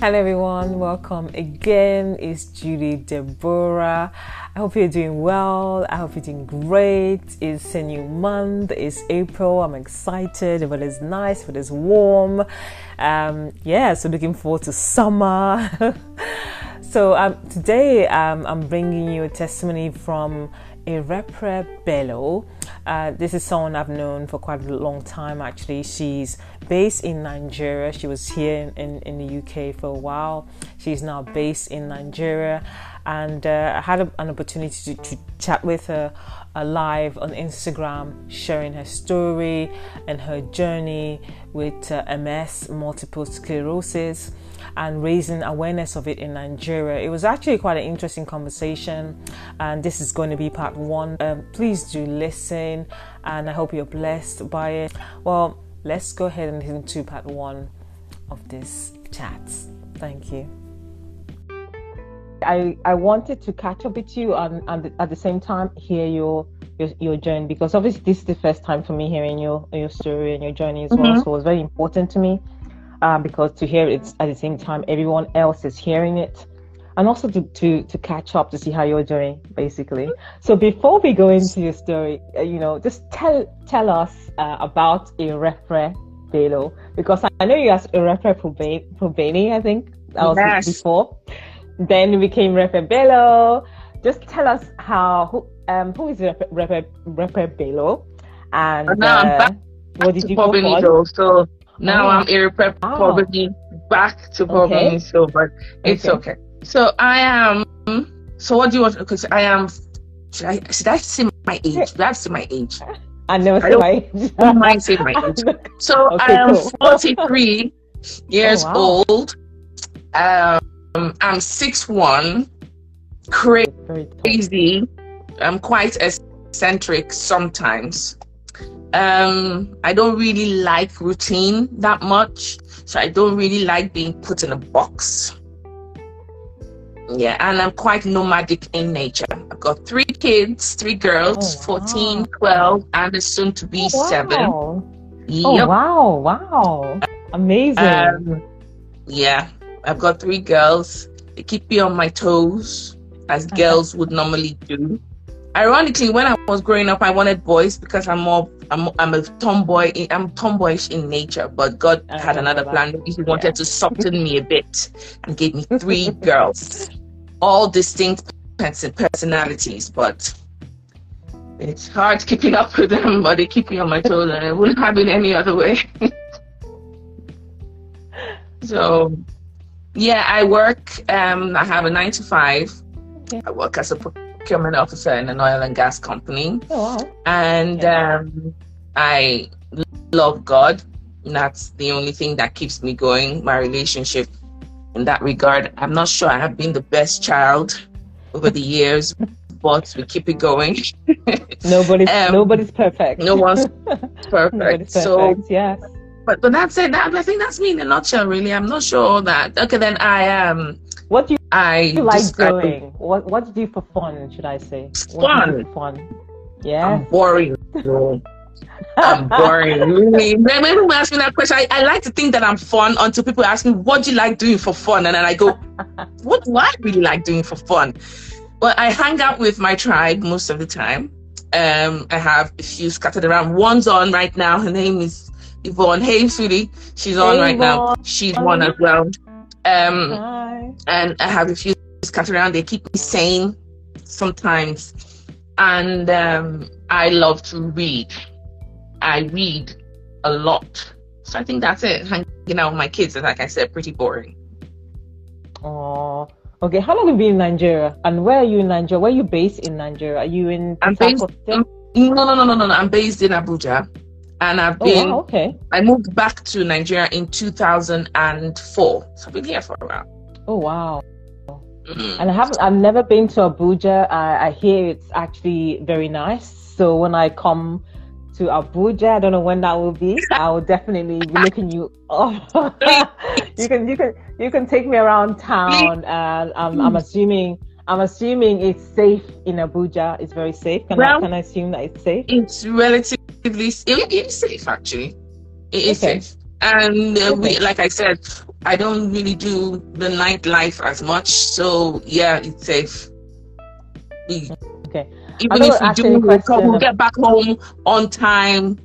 Hello, everyone. Welcome again. It's Julie Deborah. I hope you're doing well. I hope you're doing great. It's a new month. It's April. I'm excited. The weather's nice. The weather's warm. Um, yeah, so looking forward to summer. so um, today um, I'm bringing you a testimony from Erepere Bello. Uh, this is someone I've known for quite a long time actually. She's based in Nigeria. She was here in, in, the UK for a while. She's now based in Nigeria. And uh, I had a, an opportunity to, to, chat with her uh, live on Instagram, sharing her story and her journey with uh, MS, multiple sclerosis and raising awareness of it in Nigeria. It was actually quite an interesting conversation, and this is going to be part one. Um, please do listen, and I hope you're blessed by it. Well, let's go ahead and listen to part one of this chat. Thank you. I, I wanted to catch up with you and, and at the same time hear your, your your journey because obviously this is the first time for me hearing your your story and your journey as mm-hmm. well. So it was very important to me um, because to hear it at the same time everyone else is hearing it and also to, to, to catch up to see how you're doing basically so before we go into your story uh, you know just tell tell us uh, about Erepere Bello because I know you asked Erepere Probeni I think that was yes. before then became Erepere Bello just tell us how who um who is Erepere Bello and uh, what did you go for? So now oh. I'm irreparably oh. back to problem okay. so but it's okay. okay. So I am so what do you want because I am should I should I say my age? Do I say my age? I never say my age. I might say my age. So okay, I am cool. 43 years oh, wow. old. Um I'm six one, crazy. I'm quite eccentric sometimes. Um, I don't really like routine that much, so I don't really like being put in a box. Yeah, and I'm quite nomadic in nature. I've got three kids, three girls, oh, wow. 14, 12, and a soon to be oh, wow. seven. Oh, yep. Oh, wow, wow. Amazing. Um, yeah, I've got three girls. They keep me on my toes, as girls would normally do ironically, when I was growing up, I wanted boys because I'm more, I'm, I'm a tomboy. I'm tomboyish in nature, but God I had another plan. He wanted yeah. to soften me a bit and gave me three girls, all distinct personalities, but it's hard keeping up with them, but they keep me on my toes, and I wouldn't have it any other way. so, yeah, I work. Um, I have a nine to five. Okay. I work as a procurement officer in an oil and gas company. Oh, wow. And um, I love God. That's the only thing that keeps me going. My relationship in that regard. I'm not sure I have been the best child over the years, but we keep it going. nobody's um, nobody's perfect. No one's perfect. nobody's perfect. So yes. But but that's it. That, I think that's me in a nutshell. Really, I'm not sure that. Okay, then I am. Um, what do you, I you like doing? What What do you do for fun? Should I say? Fun. fun. Yeah. I'm boring. I'm boring. When people ask me that question, I, I like to think that I'm fun until people ask me, "What do you like doing for fun?" And then I go, "What do I really like doing for fun?" Well, I hang out with my tribe most of the time. Um, I have a few scattered around. One's on right now. Her name is Yvonne. Hey, sweetie. She's on hey, right Yvonne. now. She's one as well. Um, Hi. and I have a few scattered around. They keep me sane sometimes. And um, I love to read. I read a lot. So I think that's it. Hanging out with my kids is, like I said, pretty boring. Oh, okay. How long have you been in Nigeria? And where are you in Nigeria? Where are you based in Nigeria? Are you in? I'm based. no, no, no, no, no. I'm based in Abuja and I've been. Oh, wow, okay. I moved back to Nigeria in 2004, so I've been here for a while. Oh wow! Mm-hmm. And I haven't. I've never been to Abuja. I, I hear it's actually very nice. So when I come to Abuja, I don't know when that will be. I will definitely be looking you up. you can you can you can take me around town, and I'm, I'm assuming I'm assuming it's safe in Abuja. It's very safe. Can well, I can I assume that it's safe? It's relatively it is safe actually. It is okay. safe. And uh, we, like I said, I don't really do the nightlife as much. So yeah, it's safe. We, okay. Even if we do, we'll, we'll get back home on time.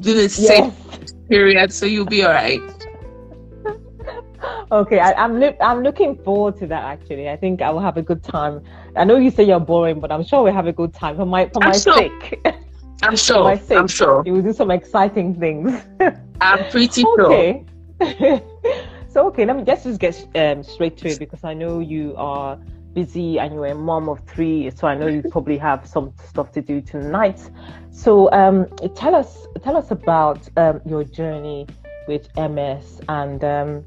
Do the safe yes. period, so you'll be all right. okay, I, am li- I'm looking forward to that. Actually, I think I will have a good time. I know you say you're boring, but I'm sure we'll have a good time for my for I'm my sure. sake. I'm sure. For my sake, I'm sure. You will do some exciting things. I'm pretty sure. Okay. so okay, let me just just get um, straight to it because I know you are busy and you're a mom of three, so I know you probably have some stuff to do tonight. So um, tell us tell us about um, your journey with MS and um,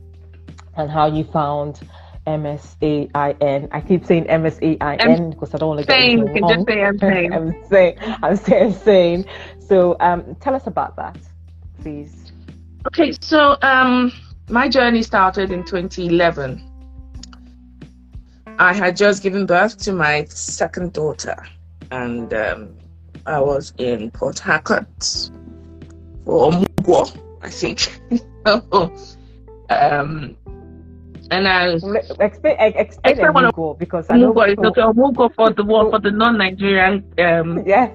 and how you found MSAIN. I keep saying MSAIN because I don't want to get it wrong. Just say I'm saying. I'm saying. I'm saying. saying. So um, tell us about that, please. Okay, so um, my journey started in 2011. I had just given birth to my second daughter, and um, I was in Port Harcourt for Omugwo, I think. um, and I explain explain because I know Omugwo is okay. Omugwo for the for the non-Nigerian um yes.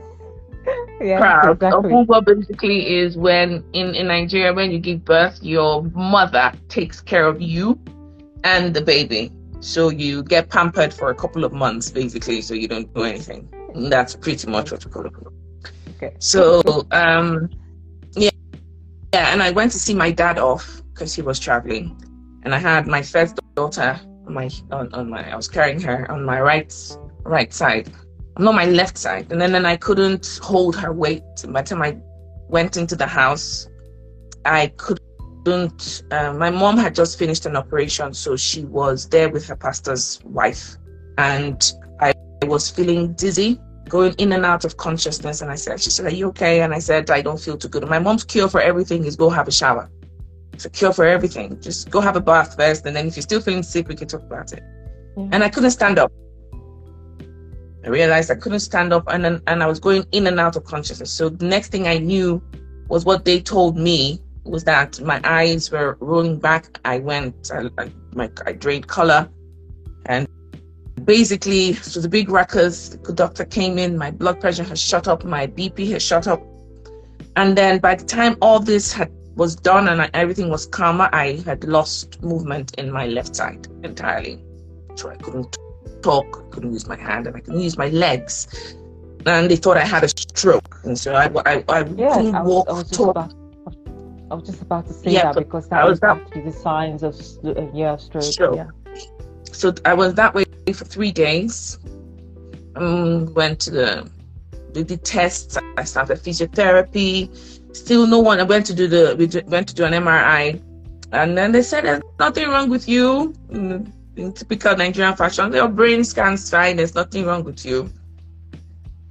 Yes, crowd. Exactly. Omugwo basically is when in, in Nigeria when you give birth, your mother takes care of you and the baby. So you get pampered for a couple of months basically, so you don't do anything. And that's pretty much what we call it. Okay. So um yeah yeah, and I went to see my dad off because he was traveling and I had my first daughter on my on, on my I was carrying her on my right right side, not my left side, and then then I couldn't hold her weight. By the time I went into the house, I couldn't. Uh, my mom had just finished an operation, so she was there with her pastor's wife, and I was feeling dizzy going in and out of consciousness. And I said, she said, are you okay? And I said, I don't feel too good. My mom's cure for everything is go have a shower. It's a cure for everything. Just go have a bath first, and then if you're still feeling sick, we can talk about it. Yeah. And I couldn't stand up. I realized I couldn't stand up, and then, and I was going in and out of consciousness. So the next thing I knew was what they told me was that my eyes were rolling back. I went, I, I, my, I drained color, and basically, it was a big ruckus. The doctor came in. My blood pressure has shot up. My BP has shot up. And then by the time all this had was done and everything was calmer, I had lost movement in my left side entirely. So I couldn't talk, I couldn't use my hand, and I couldn't use my legs. And they thought I had a stroke. And so I, I, I yes, couldn't I was, walk, I talk. I was just about to say yeah, that because that was, was actually the signs of uh, yeah, stroke. stroke. Yeah. So I was that way for three days. Um, went to the, did the tests. I started physiotherapy Still, no one. I went to do the we went to do an MRI, and then they said there's nothing wrong with you. In, in typical Nigerian fashion, your brain scans fine. There's nothing wrong with you.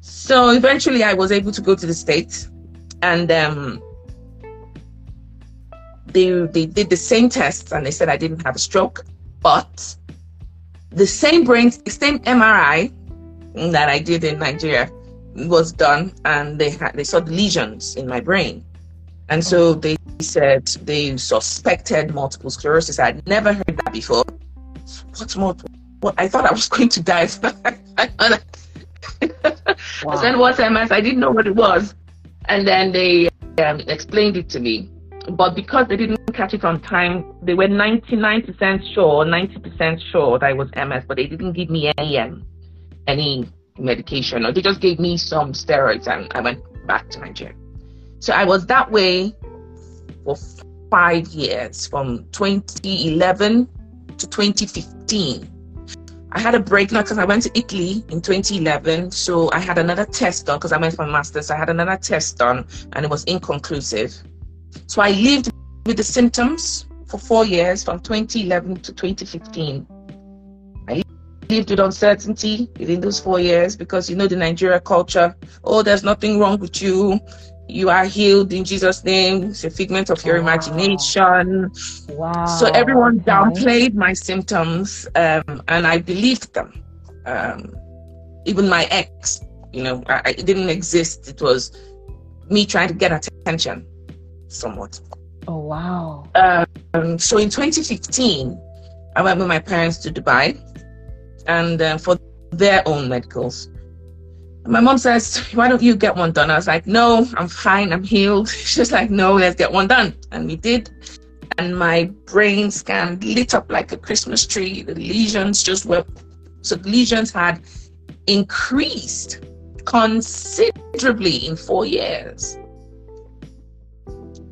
So eventually, I was able to go to the states, and um, they they did the same tests, and they said I didn't have a stroke, but the same brain, the same MRI that I did in Nigeria was done and they had they saw the lesions in my brain. And so they said they suspected multiple sclerosis. I'd never heard that before. What's more what i thought i was going to die. Wow. I what's ms i didn't know what it was. And then they um, explained it to me but because they didn't catch it on time they were 99% sure 90% sure that it was ms but they didn't give me any um, any medication or they just gave me some steroids and I went back to Nigeria. So I was that way for five years from 2011 to 2015. I had a break now because I went to Italy in 2011. So I had another test done because I went for a master's. I had another test done and it was inconclusive. So I lived with the symptoms for four years from 2011 to 2015 I lived with uncertainty within those four years because you know the Nigeria culture. Oh, there's nothing wrong with you. You are healed in Jesus' name. It's a figment of your wow. imagination. Wow. So everyone okay. downplayed my symptoms, um, and I believed them. Um, even my ex, you know, I, it didn't exist. It was me trying to get attention, somewhat. Oh wow. Um, so in 2015, I went with my parents to Dubai, and uh, for their own medicals. My mom says, "Why don't you get one done?" I was like, "No, I'm fine. I'm healed." She's like, "No, let's get one done," and we did. And my brain scan lit up like a Christmas tree. The lesions just were so the lesions had increased considerably in four years.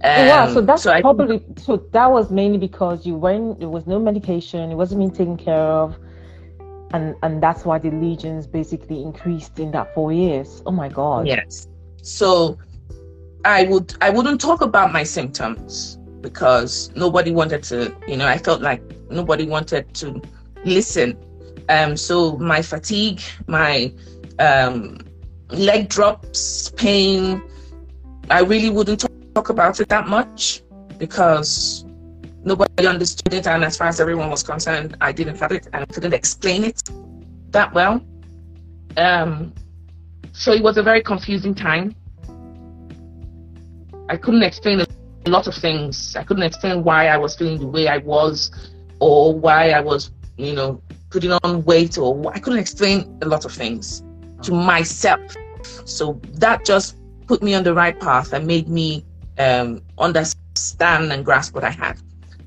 Um, wow, so that's so probably so that was mainly because you weren't there was no medication, it wasn't being taken care of, and and that's why the lesions basically increased in that four years. Oh my god. Yes. So I would I wouldn't talk about my symptoms because nobody wanted to, you know, I felt like nobody wanted to listen. Um so my fatigue, my um leg drops, pain, I really wouldn't talk talk about it that much because nobody understood it. And as far as everyone was concerned, I didn't have it and couldn't explain it that well. Um, so it was a very confusing time. I couldn't explain a lot of things. I couldn't explain why I was feeling the way I was or why I was, you know, putting on weight or I couldn't explain a lot of things to myself. So that just put me on the right path and made me um, understand and grasp what I had.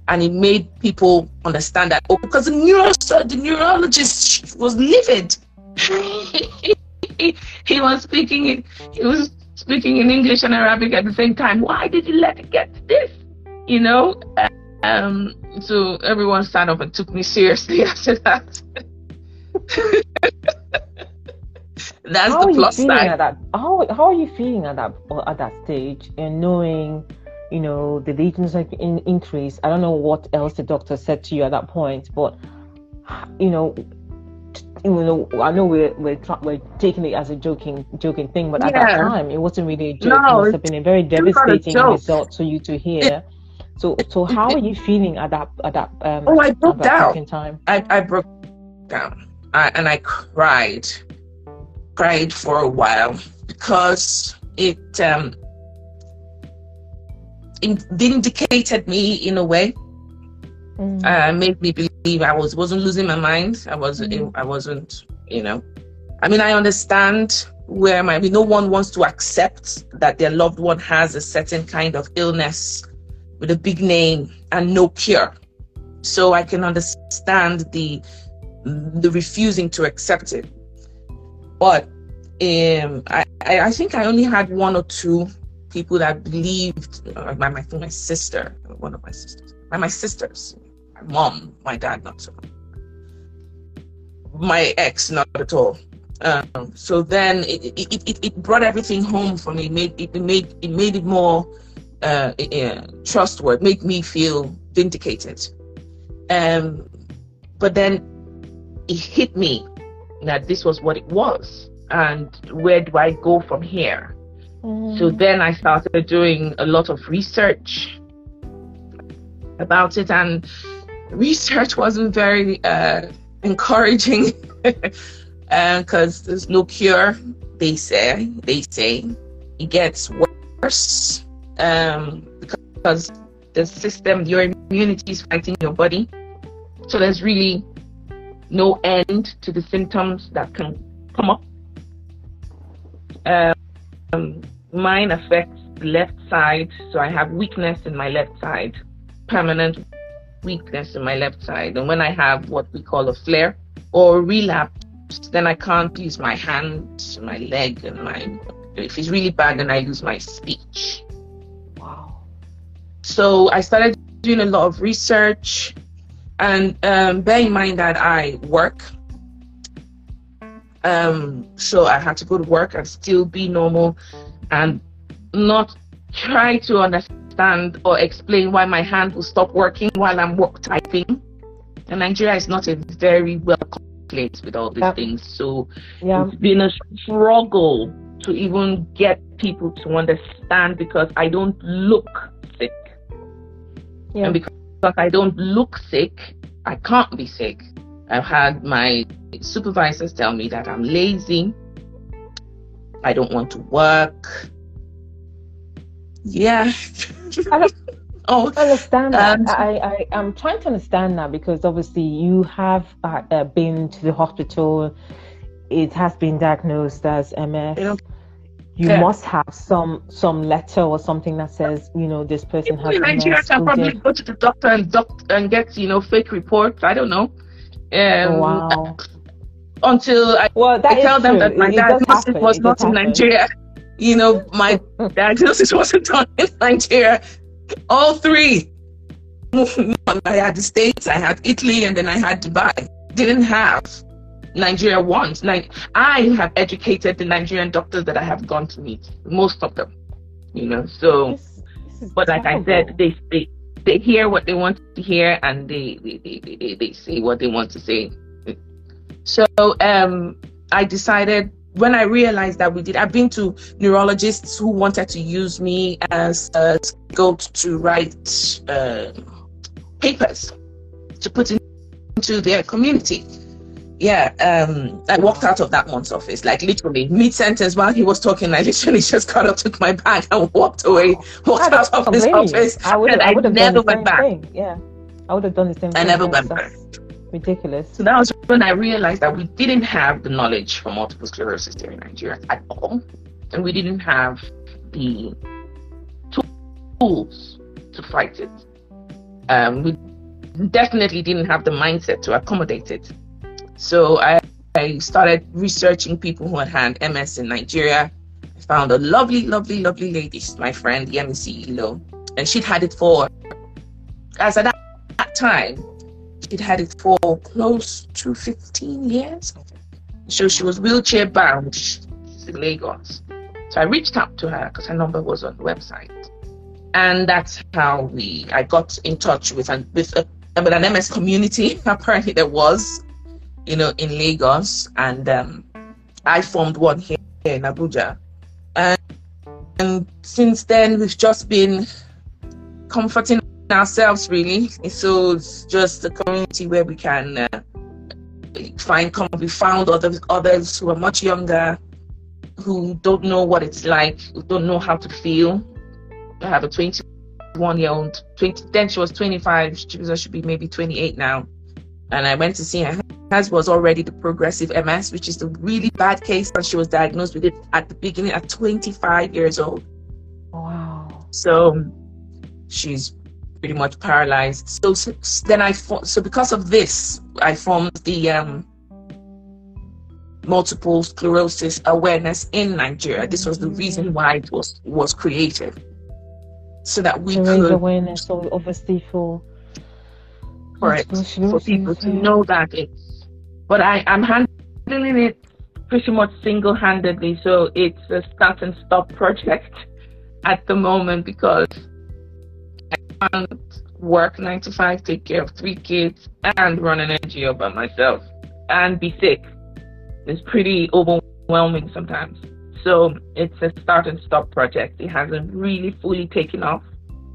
And it made people understand that, oh, because the, neuro- the neurologist was livid. he was speaking in, he was speaking in English and Arabic at the same time. Why did you let it get to this? You know? Um, so everyone sat up and took me seriously after that. That's how the plus side. At that, how, how are you feeling at that at that stage and knowing, you know, the lesions like in, increase? I don't know what else the doctor said to you at that point, but you know, you know, I know we're we're, we're taking it as a joking joking thing, but at that time it wasn't really a joke. No, it must have been a very devastating a result for you to hear. so so how are you feeling at that at that um oh I broke down time? I, I broke down I, and I cried cried for a while because it um, it vindicated me in a way. Mm. Uh, made me believe I was wasn't losing my mind. I was mm. I wasn't you know. I mean I understand where my I mean, no one wants to accept that their loved one has a certain kind of illness with a big name and no cure. So I can understand the the refusing to accept it. But um, I, I think I only had one or two people that believed. Uh, my, my my sister, one of my sisters, my my sisters, my mom, my dad, not so. My ex, not at all. Um, so then it, it, it, it, brought everything home for me. It made it, made it made it more uh, uh, trustworthy. Made me feel vindicated. Um, but then it hit me that this was what it was and where do I go from here? Mm. So then I started doing a lot of research about it, and research wasn't very uh, encouraging because uh, there's no cure. They say they say it gets worse um, because the system, your immunity is fighting your body. So there's really no end to the symptoms that can come up um, mine affects the left side, so I have weakness in my left side, permanent weakness in my left side. And when I have what we call a flare or relapse, then I can't use my hand, my leg, and my. If it's really bad, then I lose my speech. Wow. So I started doing a lot of research, and um, bear in mind that I work um, so I had to go to work and still be normal and not try to understand or explain why my hand will stop working while I'm work typing. And Nigeria is not a very welcome place with all these yeah. things. So yeah. it's been a struggle to even get people to understand because I don't look sick. Yeah. And because I don't look sick, I can't be sick. I've had my supervisors tell me that I'm lazy. I don't want to work. Yeah. Oh, I understand that. Um, I, I, I'm trying to understand that because obviously you have uh, uh, been to the hospital. It has been diagnosed as MS. You yeah. must have some some letter or something that says, you know, this person has. Nigerians can probably go to the doctor and doc- and get, you know, fake reports. I don't know. Um, wow. Until I, well, I tell them that my it diagnosis was not in Nigeria. You know, my diagnosis wasn't done in Nigeria. All three. I had the States, I had Italy, and then I had Dubai. Didn't have Nigeria wants. Like I have educated the Nigerian doctors that I have gone to meet, most of them. You know, so this, this but like terrible. I said, they, they they hear what they want to hear and they they, they, they, they say what they want to say. So um I decided when I realized that we did, I've been to neurologists who wanted to use me as a scope to write uh, papers to put into their community. Yeah, um, I walked out of that month's office, like literally mid sentence while he was talking. I literally just got up, took my bag, and walked away, walked out of his office. I would, I would have never went back. Thing. Yeah, I would have done the same. Thing. I never went back ridiculous. So that was when I realized that we didn't have the knowledge for multiple sclerosis here in Nigeria at all, and we didn't have the tools to fight it. Um, we definitely didn't have the mindset to accommodate it. So I, I started researching people who had had MS in Nigeria. I found a lovely, lovely, lovely lady, She's my friend Yemisi Ilo, and she'd had it for, as at that, time, She'd had it for close to 15 years. So she was wheelchair bound. In Lagos. So I reached out to her because her number was on the website. And that's how we I got in touch with with, a, with an MS community. Apparently there was, you know, in Lagos. And um, I formed one here in Abuja. And, and since then we've just been comforting ourselves really. So it's just a community where we can uh, find we found others others who are much younger, who don't know what it's like, who don't know how to feel. I have a 21 year old. 20, then she was 25. She was should be maybe 28 now. And I went to see her. Hers was already the progressive MS, which is the really bad case, and she was diagnosed with it at the beginning at 25 years old. Wow. So she's pretty much paralyzed. So, so then I so because of this, I formed the um, multiple sclerosis awareness in Nigeria. This was the reason why it was was created, so that we could awareness. So obviously for correct for people to know that it's. But I am handling it pretty much single-handedly. So it's a start and stop project at the moment because I can't work nine to five, take care of three kids, and run an NGO by myself and be sick. It's pretty overwhelming sometimes. So it's a start and stop project. It hasn't really fully taken off.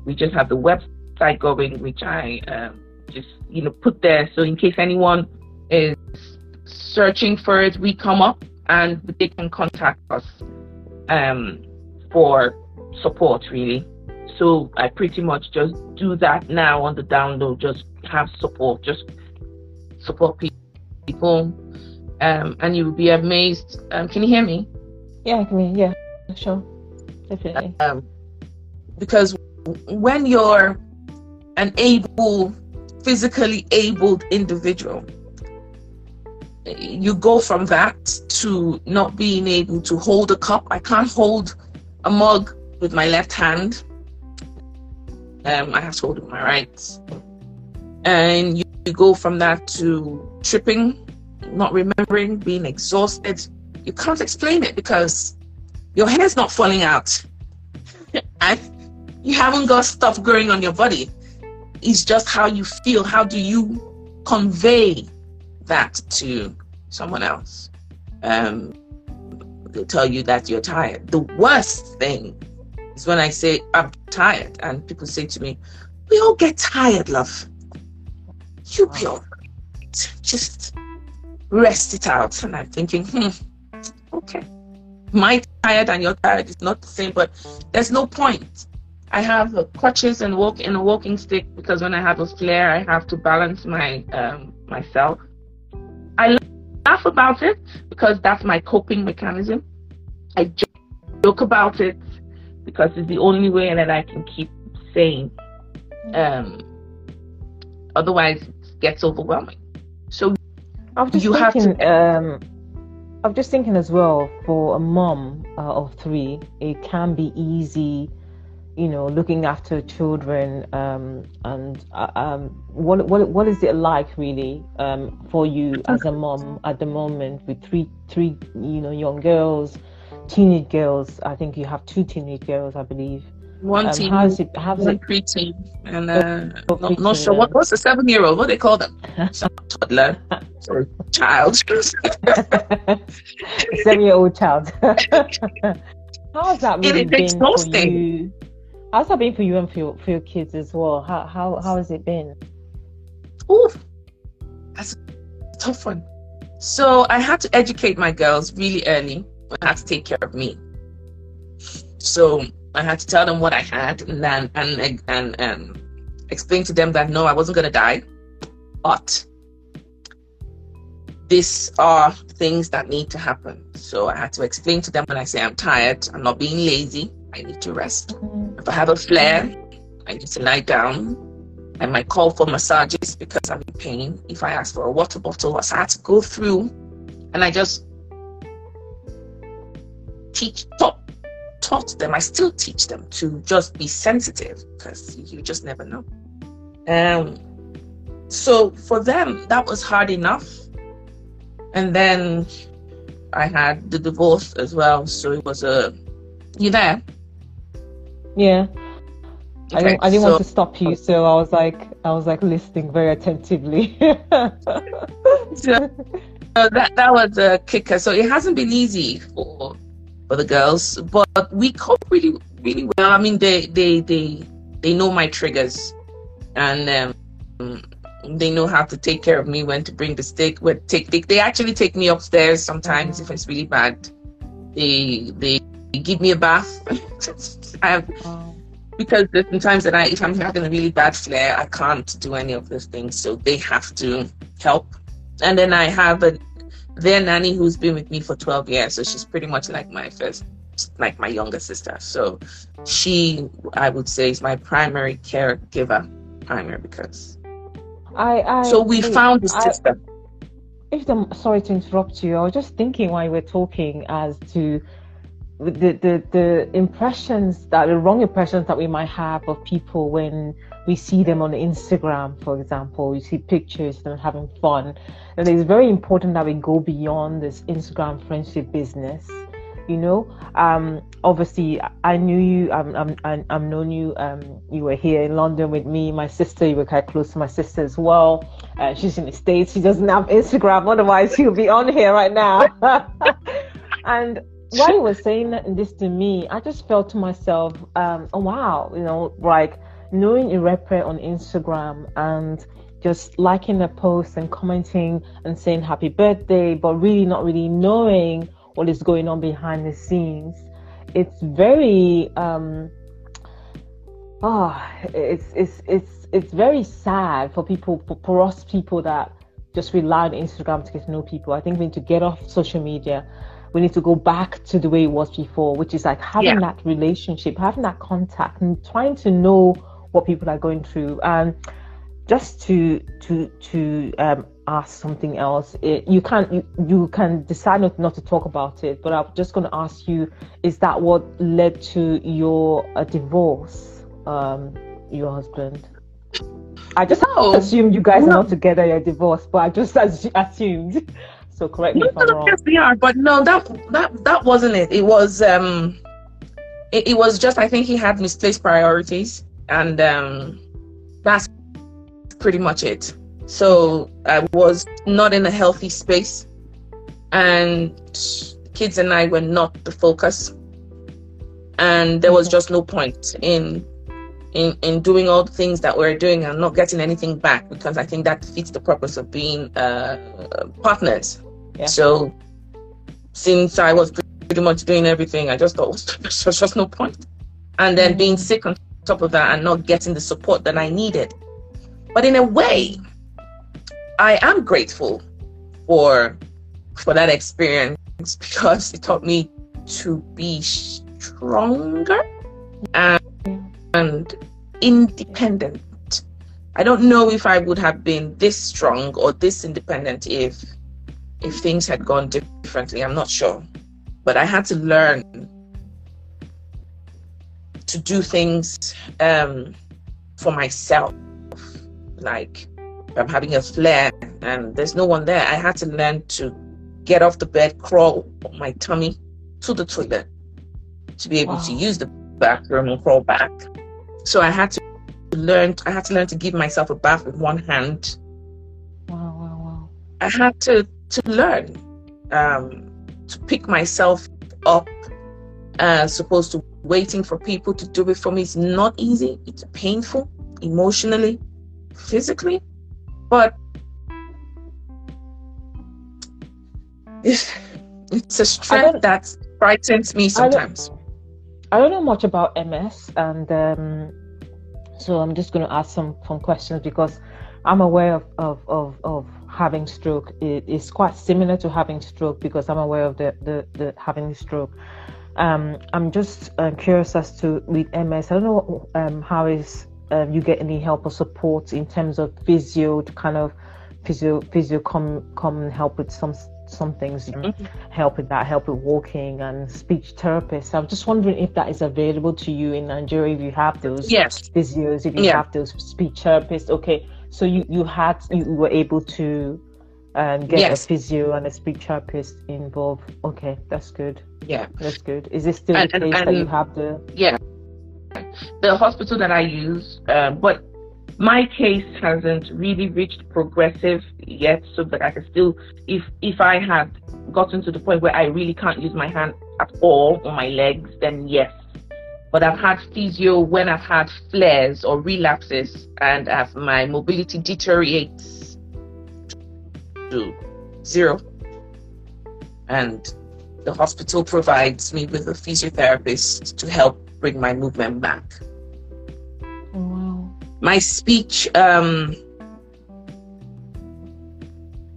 We just have the website going, which I um, just you know put there. So in case anyone is searching for it, we come up and they can contact us um, for support really. So I pretty much just do that now on the download, just have support, just support people. Um, and you will be amazed. Um, can you hear me? Yeah, I can hear. Yeah, sure, definitely. Um, because when you're an able, physically abled individual, you go from that to not being able to hold a cup. I can't hold a mug with my left hand. Um, I have to hold it with my right. And you, you go from that to tripping, not remembering, being exhausted. You can't explain it because your hair's not falling out. and you haven't got stuff growing on your body. It's just how you feel. How do you convey that to someone else? Um, they'll tell you that you're tired. The worst thing is when I say I'm tired, and people say to me, "We all get tired, love. You'll be all right. Just rest it out." And I'm thinking, hmm, okay. My tired and your tired is not the same, but there's no point I have crutches and walk in a walking stick because when I have a flare, I have to balance my um, myself. I laugh about it because that's my coping mechanism. I joke about it because it's the only way that I can keep sane. Um, otherwise, it gets overwhelming. So I was just you thinking, have to. Um, I was just thinking as well for a mom uh, of three, it can be easy, you know, looking after children. Um, and uh, um, what what what is it like really um, for you as a mom at the moment with three three you know young girls, teenage girls? I think you have two teenage girls, I believe. One um, team, how's it, how's one it? preteen, and uh, oh, not, not sure what, what's the seven-year-old. What do they call them? toddler, sorry, child. Seven-year-old child. how's that really been for you? How's that been for you and for your, for your kids as well? How how how has it been? Oof, that's a tough one. So I had to educate my girls really early. I had to take care of me. So I had to tell them what I had and then and and and um, explain to them that no, I wasn't gonna die, but these are things that need to happen. So I had to explain to them when I say I'm tired, I'm not being lazy, I need to rest. If I have a flare, I need to lie down. I might call for massages because I'm in pain. If I ask for a water bottle, I had to go through and I just teach, talk, taught them, I still teach them to just be sensitive because you just never know. Um, so for them, that was hard enough. And then I had the divorce as well. So it was a, you there? Yeah. Okay, I didn't, I didn't so, want to stop you, so I was like, I was like listening very attentively. so, so that that was a kicker. So it hasn't been easy for for the girls, but we cope really, really well. I mean, they they they they know my triggers, and um, they know how to take care of me when to bring the stick. When take they, they actually take me upstairs sometimes if it's really bad. They they give me a bath. I have because there's sometimes that I if I'm having a really bad flare, I can't do any of those things, so they have to help. And then I have a their nanny who's been with me for 12 years so she's pretty much like my first like my younger sister so she i would say is my primary caregiver primary because i, I so we found the system if i'm sorry to interrupt you i was just thinking while we were talking as to the, the the impressions that the wrong impressions that we might have of people when we see them on Instagram, for example, we see pictures of them having fun. And it's very important that we go beyond this Instagram friendship business. You know, um, obviously, I knew you. I'm, I'm, I'm, I'm known you. Um, you were here in London with me. My sister, you were quite close to my sister as well. Uh, she's in the States. She doesn't have Instagram. Otherwise, she'll be on here right now. and while you were saying this to me, I just felt to myself, um, oh wow, you know, like knowing Erepere on Instagram and just liking a post and commenting and saying happy birthday, but really not really knowing what is going on behind the scenes. It's very um oh it's it's it's it's very sad for people for, for us people that just rely on Instagram to get to know people. I think we need to get off social media. We need to go back to the way it was before, which is like having yeah. that relationship, having that contact, and trying to know what people are going through. And just to to to um, ask something else, it, you can you, you can decide not, not to talk about it. But I'm just going to ask you: Is that what led to your uh, divorce, um, your husband? I just no. assumed you guys no. are not together. You're divorced, but I just assumed. So correct me no, if I'm wrong. Yes, we are, but no, that that that wasn't it. It was um, it, it was just I think he had misplaced priorities and um, that's pretty much it. So I was not in a healthy space, and kids and I were not the focus, and there was just no point in in in doing all the things that we're doing and not getting anything back because I think that defeats the purpose of being uh, partners. Yeah. So since I was pretty much doing everything, I just thought there's just no point. And then mm-hmm. being sick on top of that and not getting the support that I needed. But in a way, I am grateful for for that experience because it taught me to be stronger and, and independent. I don't know if I would have been this strong or this independent if if things had gone differently. I'm not sure. But I had to learn to do things um, for myself. Like I'm having a flare and there's no one there. I had to learn to get off the bed, crawl on my tummy to the toilet to be able wow. to use the bathroom and crawl back. So I had to learn. I had to learn to give myself a bath with one hand. Wow, wow, wow! I had to to learn um, to pick myself up. As opposed to waiting for people to do it for me, it's not easy. It's painful emotionally, physically, but it's, it's a strength that frightens me sometimes. I don't know much about MS, and um, so I'm just going to ask some some questions because I'm aware of of of, of having stroke. It is quite similar to having stroke because I'm aware of the the, the having stroke. Um, I'm just uh, curious as to with MS. I don't know um, how is um, you get any help or support in terms of physio to kind of physio physio come come and help with some some things mm-hmm. help with that, help with walking and speech therapists. I'm just wondering if that is available to you in Nigeria. If you have those yes. physios, if you yeah. have those speech therapists. Okay, so you you had you were able to um, get yes. a physio and a speech therapist involved. Okay, that's good. Yeah, that's good. Is this still and, the case and, and, that you have the? Yeah, the hospital that I use, uh, but my case hasn't really reached progressive yet so that I can still if if I had gotten to the point where I really can't use my hand at all or my legs, then yes. But I've had physio when I've had flares or relapses and as my mobility deteriorates to zero. And the hospital provides me with a physiotherapist to help bring my movement back Wow. my speech um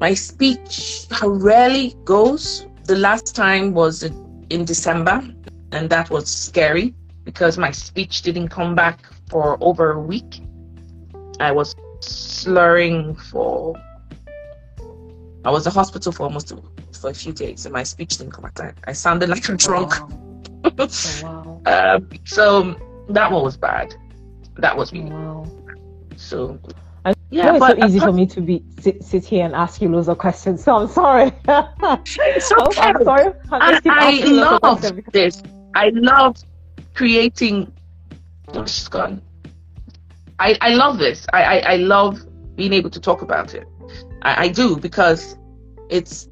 my speech rarely goes the last time was in december and that was scary because my speech didn't come back for over a week i was slurring for i was in hospital for almost a, for a few days and my speech didn't come back i, I sounded like a drunk oh, wow. oh, wow. um, so that one was bad that was really wow. So I yeah, know it's so easy for me to be sit, sit here and ask you loads of questions. So I'm sorry. it's okay. I'm sorry. I, I love this. I love creating. She's gone. I, I love this. I, I, I love being able to talk about it. I, I do because it's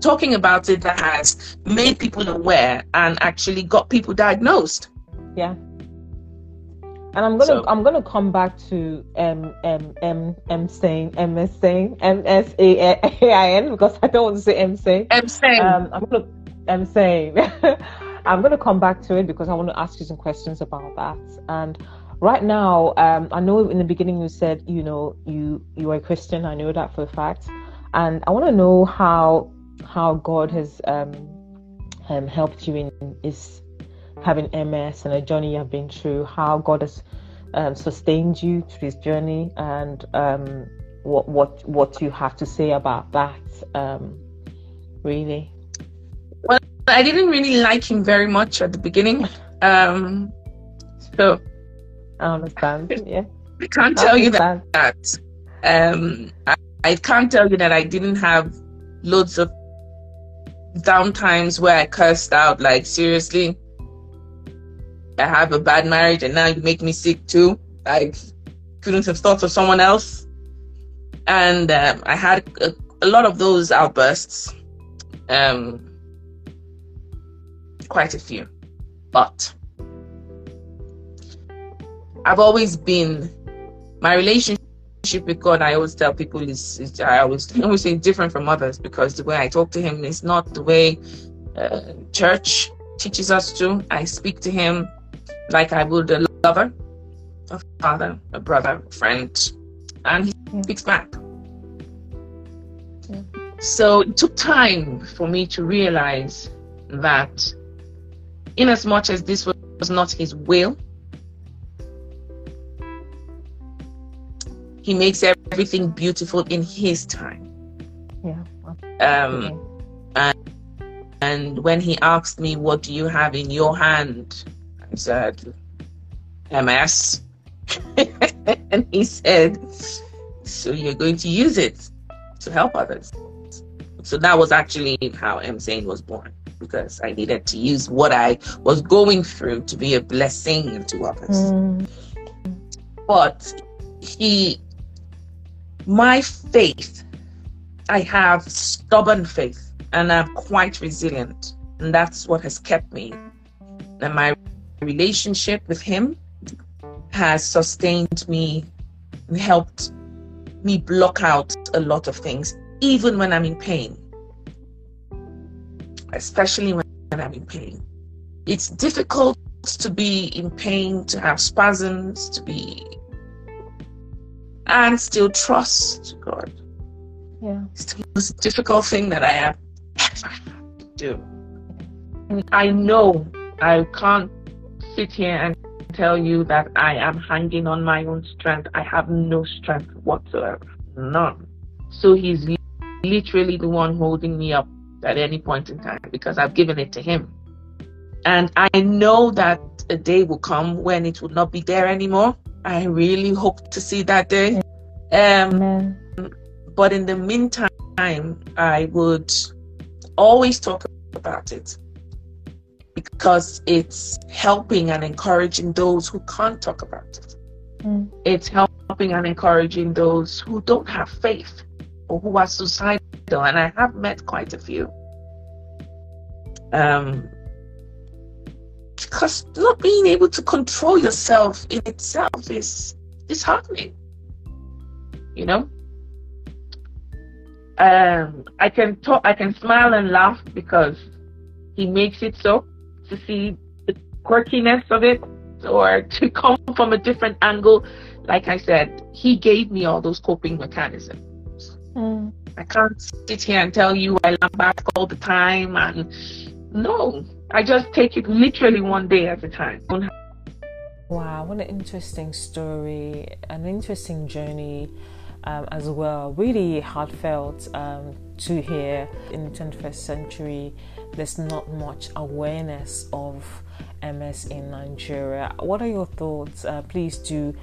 talking about it that has made people aware and actually got people diagnosed. Yeah and I'm gonna so, I'm gonna come back to M M M M saying MS saying M S A A I N because I don't want to say M saying M saying. Um, I'm gonna M saying. I'm gonna come back to it because I want to ask you some questions about that. And right now, um, I know in the beginning you said you know you you are a Christian. I know that for a fact, and I want to know how how God has um, um helped you in is having MS and a journey you have been through, how God has um, sustained you through this journey, and um, what what what you have to say about that. Um, really. I didn't really like him very much at the beginning, um, so I understand. Yeah, I can't tell you that. that um, I, I can't tell you that I didn't have loads of downtimes where I cursed out like seriously I have a bad marriage and now you make me sick too. I couldn't have thought of someone else. And um, I had a, a, lot of those outbursts. Um, quite a few. But I've always been, my relationship with God, I always tell people is, is I always, always say different from others because the way I talk to Him is not the way uh, church teaches us to. I speak to Him like I would a lover. a father, a brother, a friend, and he yeah. speaks back. Yeah. So it took time for me to realize that, in as much as this was not his will, he makes everything beautiful in his time. Yeah. Um, and, and when he asked me, What do you have in your hand? I said, MS. and he said, So you're going to use it to help others. So that was actually how MSAIN was born because I needed to use what I was going through to be a blessing to others. Mm. But he, my faith, I have stubborn faith and I'm quite resilient. And that's what has kept me. And my relationship with him has sustained me and helped me block out a lot of things, even when I'm in pain. Especially when I'm in pain. It's difficult to be in pain, to have spasms, to be and still trust God. Yeah. It's the most difficult thing that I have ever had to do. And I know I can't sit here and tell you that I am hanging on my own strength. I have no strength whatsoever. None. So he's literally the one holding me up at any point in time because I've given it to him. And I know that a day will come when it will not be there anymore. I really hope to see that day. Um, but in the meantime, I would always talk about it because it's helping and encouraging those who can't talk about it. Mm. It's helping and encouraging those who don't have faith or who are suicidal, and I have met quite a few. Um, because not being able to control yourself in itself is disheartening. You know, um, I can talk, I can smile and laugh because he makes it so to see the quirkiness of it or to come from a different angle. Like I said, he gave me all those coping mechanisms. I can't sit here and tell you I laugh back all the time and no, I just take it literally one day at a time. Wow, what an interesting story, an interesting journey um, as well. Really heartfelt um, to hear in the 21st century there's not much awareness of MS in Nigeria. What are your thoughts? Uh, please do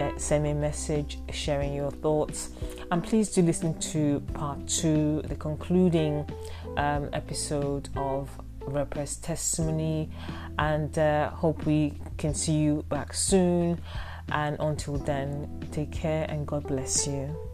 uh, send me a message sharing your thoughts. And please do listen to part two, the concluding um, episode of Erepere's Testimony. And uh, hope we can see you back soon. And until then, take care and God bless you.